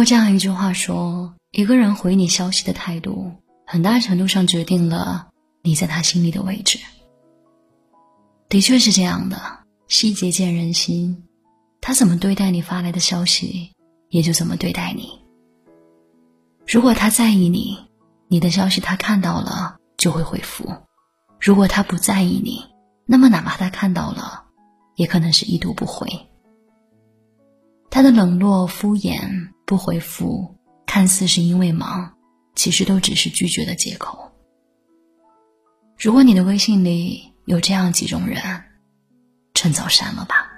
过这样一句话说：一个人回你消息的态度，很大程度上决定了你在他心里的位置。的确是这样的，细节见人心，他怎么对待你发来的消息，也就怎么对待你。如果他在意你，你的消息他看到了就会回复；如果他不在意你，那么哪怕他看到了，也可能是一读不回。他的冷落、敷衍、不回复，看似是因为忙，其实都只是拒绝的借口。如果你的微信里有这样几种人，趁早删了吧。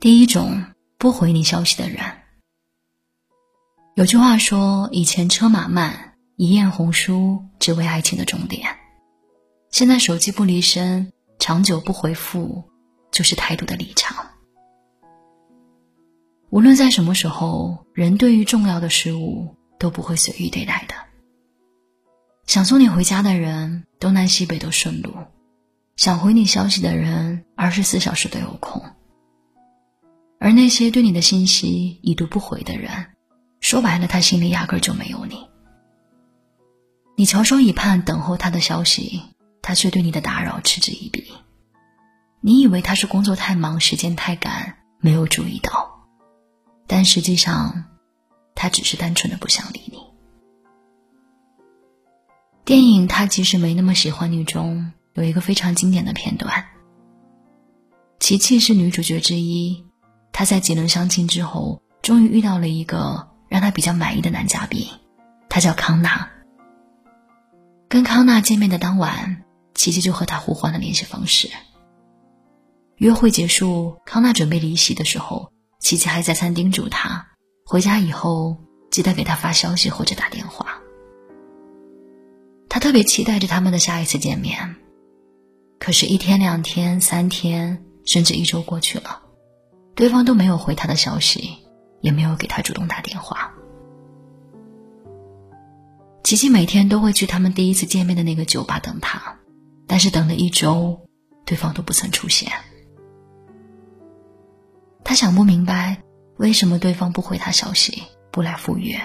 第一种。不回你消息的人，有句话说：“以前车马慢，一页红书只为爱情的终点。”现在手机不离身，长久不回复，就是态度的立场。无论在什么时候，人对于重要的事物都不会随意对待的。想送你回家的人，东南西北都顺路；想回你消息的人，二十四小时都有空。而那些对你的信息已读不回的人，说白了，他心里压根就没有你。你翘首以盼，等候他的消息，他却对你的打扰嗤之以鼻。你以为他是工作太忙，时间太赶，没有注意到，但实际上，他只是单纯的不想理你。电影《他其实没那么喜欢你》中有一个非常经典的片段，琪琪是女主角之一。她在几轮相亲之后，终于遇到了一个让她比较满意的男嘉宾，他叫康纳。跟康纳见面的当晚，琪琪就和他互换了联系方式。约会结束，康纳准备离席的时候，琪琪还再三叮嘱他，回家以后记得给他发消息或者打电话。他特别期待着他们的下一次见面，可是，一天、两天、三天，甚至一周过去了。对方都没有回他的消息，也没有给他主动打电话。琪琪每天都会去他们第一次见面的那个酒吧等他，但是等了一周，对方都不曾出现。他想不明白为什么对方不回他消息，不来赴约。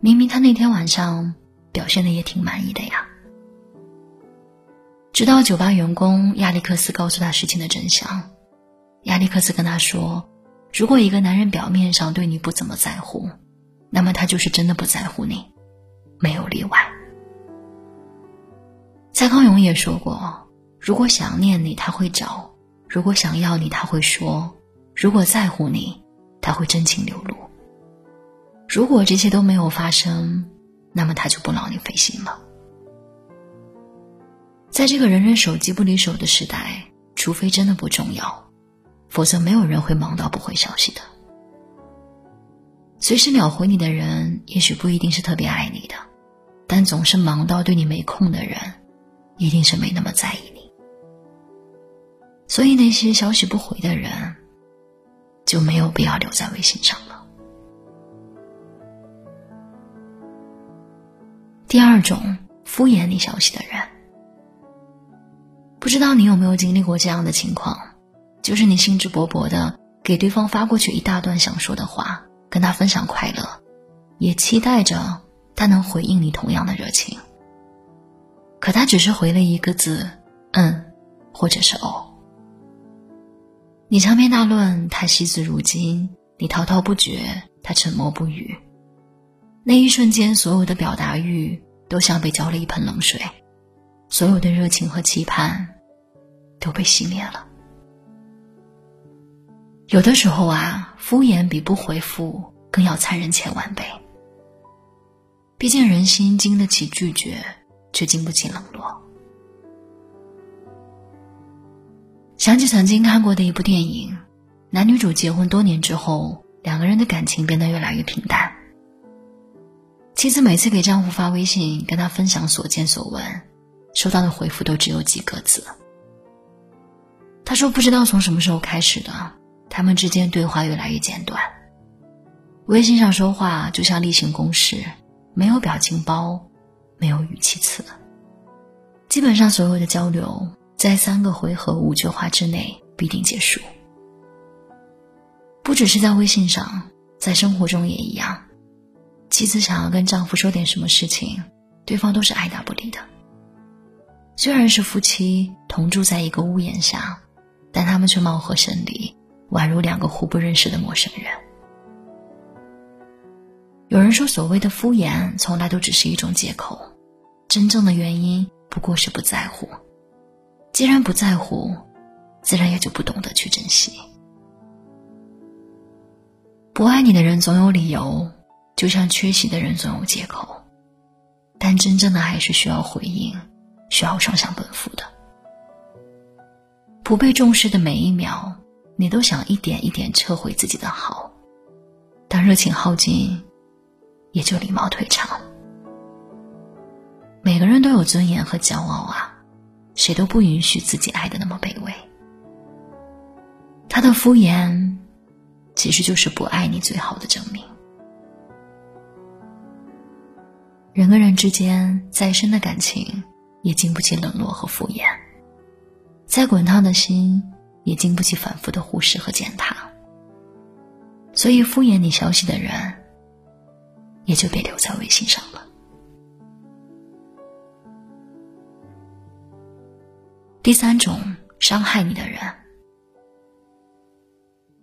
明明他那天晚上表现的也挺满意的呀。直到酒吧员工亚历克斯告诉他事情的真相。亚历克斯跟他说：“如果一个男人表面上对你不怎么在乎，那么他就是真的不在乎你，没有例外。”蔡康永也说过：“如果想念你，他会找；如果想要你，他会说；如果在乎你，他会真情流露。如果这些都没有发生，那么他就不劳你费心了。”在这个人人手机不离手的时代，除非真的不重要。否则，没有人会忙到不回消息的。随时秒回你的人，也许不一定是特别爱你的，但总是忙到对你没空的人，一定是没那么在意你。所以，那些消息不回的人，就没有必要留在微信上了。第二种敷衍你消息的人，不知道你有没有经历过这样的情况？就是你兴致勃勃的给对方发过去一大段想说的话，跟他分享快乐，也期待着他能回应你同样的热情。可他只是回了一个字“嗯”，或者是“哦”。你长篇大论，他惜字如金；你滔滔不绝，他沉默不语。那一瞬间，所有的表达欲都像被浇了一盆冷水，所有的热情和期盼都被熄灭了。有的时候啊，敷衍比不回复更要残忍千万倍。毕竟人心经得起拒绝，却经不起冷落。想起曾经看过的一部电影，男女主结婚多年之后，两个人的感情变得越来越平淡。妻子每次给丈夫发微信，跟他分享所见所闻，收到的回复都只有几个字。他说：“不知道从什么时候开始的。”他们之间对话越来越简短，微信上说话就像例行公事，没有表情包，没有语气词，基本上所有的交流在三个回合五句话之内必定结束。不只是在微信上，在生活中也一样。妻子想要跟丈夫说点什么事情，对方都是爱答不理的。虽然是夫妻同住在一个屋檐下，但他们却貌合神离，宛如两个互不认识的陌生人。有人说，所谓的敷衍，从来都只是一种借口，真正的原因不过是不在乎。既然不在乎，自然也就不懂得去珍惜。不爱你的人总有理由，就像缺席的人总有借口，但真正的爱是需要回应。需要双向奔赴的，不被重视的每一秒，你都想一点一点撤回自己的好，当热情耗尽，也就礼貌退场。每个人都有尊严和骄傲啊，谁都不允许自己爱的那么卑微。他的敷衍，其实就是不爱你最好的证明。人跟人之间再深的感情。也经不起冷落和敷衍，再滚烫的心也经不起反复的忽视和践踏。所以，敷衍你消息的人，也就别留在微信上了。第三种伤害你的人，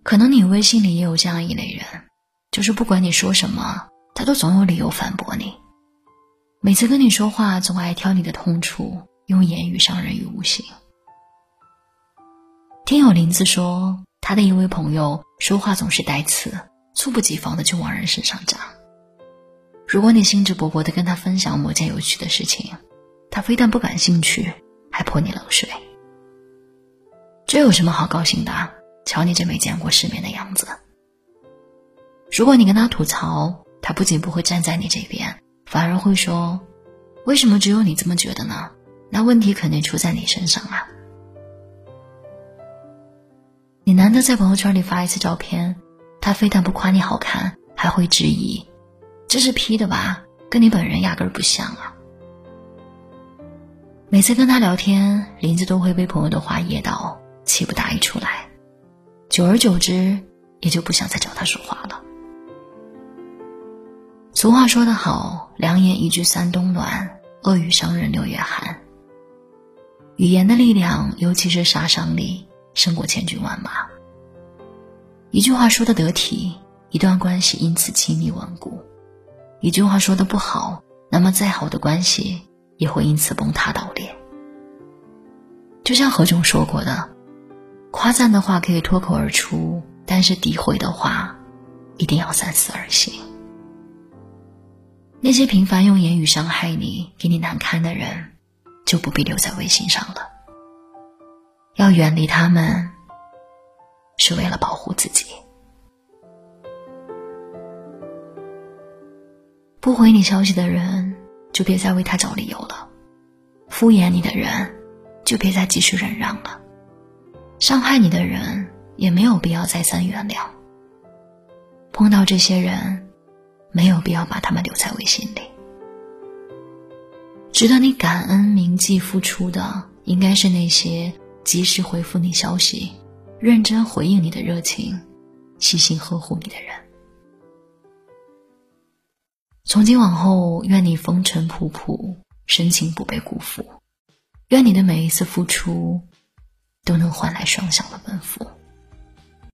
可能你微信里也有这样一类人，就是不管你说什么，他都总有理由反驳你。每次跟你说话，总爱挑你的痛处，用言语伤人于无形。听友林子说，他的一位朋友说话总是带刺，猝不及防的就往人身上扎。如果你兴致勃勃的跟他分享某件有趣的事情，他非但不感兴趣，还泼你冷水。这有什么好高兴的？瞧你这没见过世面的样子。如果你跟他吐槽，他不仅不会站在你这边。反而会说：“为什么只有你这么觉得呢？那问题肯定出在你身上啊！你难得在朋友圈里发一次照片，他非但不夸你好看，还会质疑：这是 P 的吧？跟你本人压根儿不像啊！每次跟他聊天，林子都会被朋友的话噎到，气不打一处来，久而久之，也就不想再找他说话了。”俗话说得好，良言一句三冬暖，恶语伤人六月寒。语言的力量，尤其是杀伤力，胜过千军万马。一句话说的得体，一段关系因此亲密稳固；一句话说的不好，那么再好的关系也会因此崩塌倒裂。就像何炅说过的：“夸赞的话可以脱口而出，但是诋毁的话，一定要三思而行。”那些频繁用言语伤害你、给你难堪的人，就不必留在微信上了。要远离他们，是为了保护自己。不回你消息的人，就别再为他找理由了；敷衍你的人，就别再继续忍让了；伤害你的人，也没有必要再三原谅。碰到这些人。没有必要把他们留在微信里。值得你感恩铭记付出的，应该是那些及时回复你消息、认真回应你的热情、细心呵护你的人。从今往后，愿你风尘仆仆，深情不被辜负；愿你的每一次付出，都能换来双向的奔赴。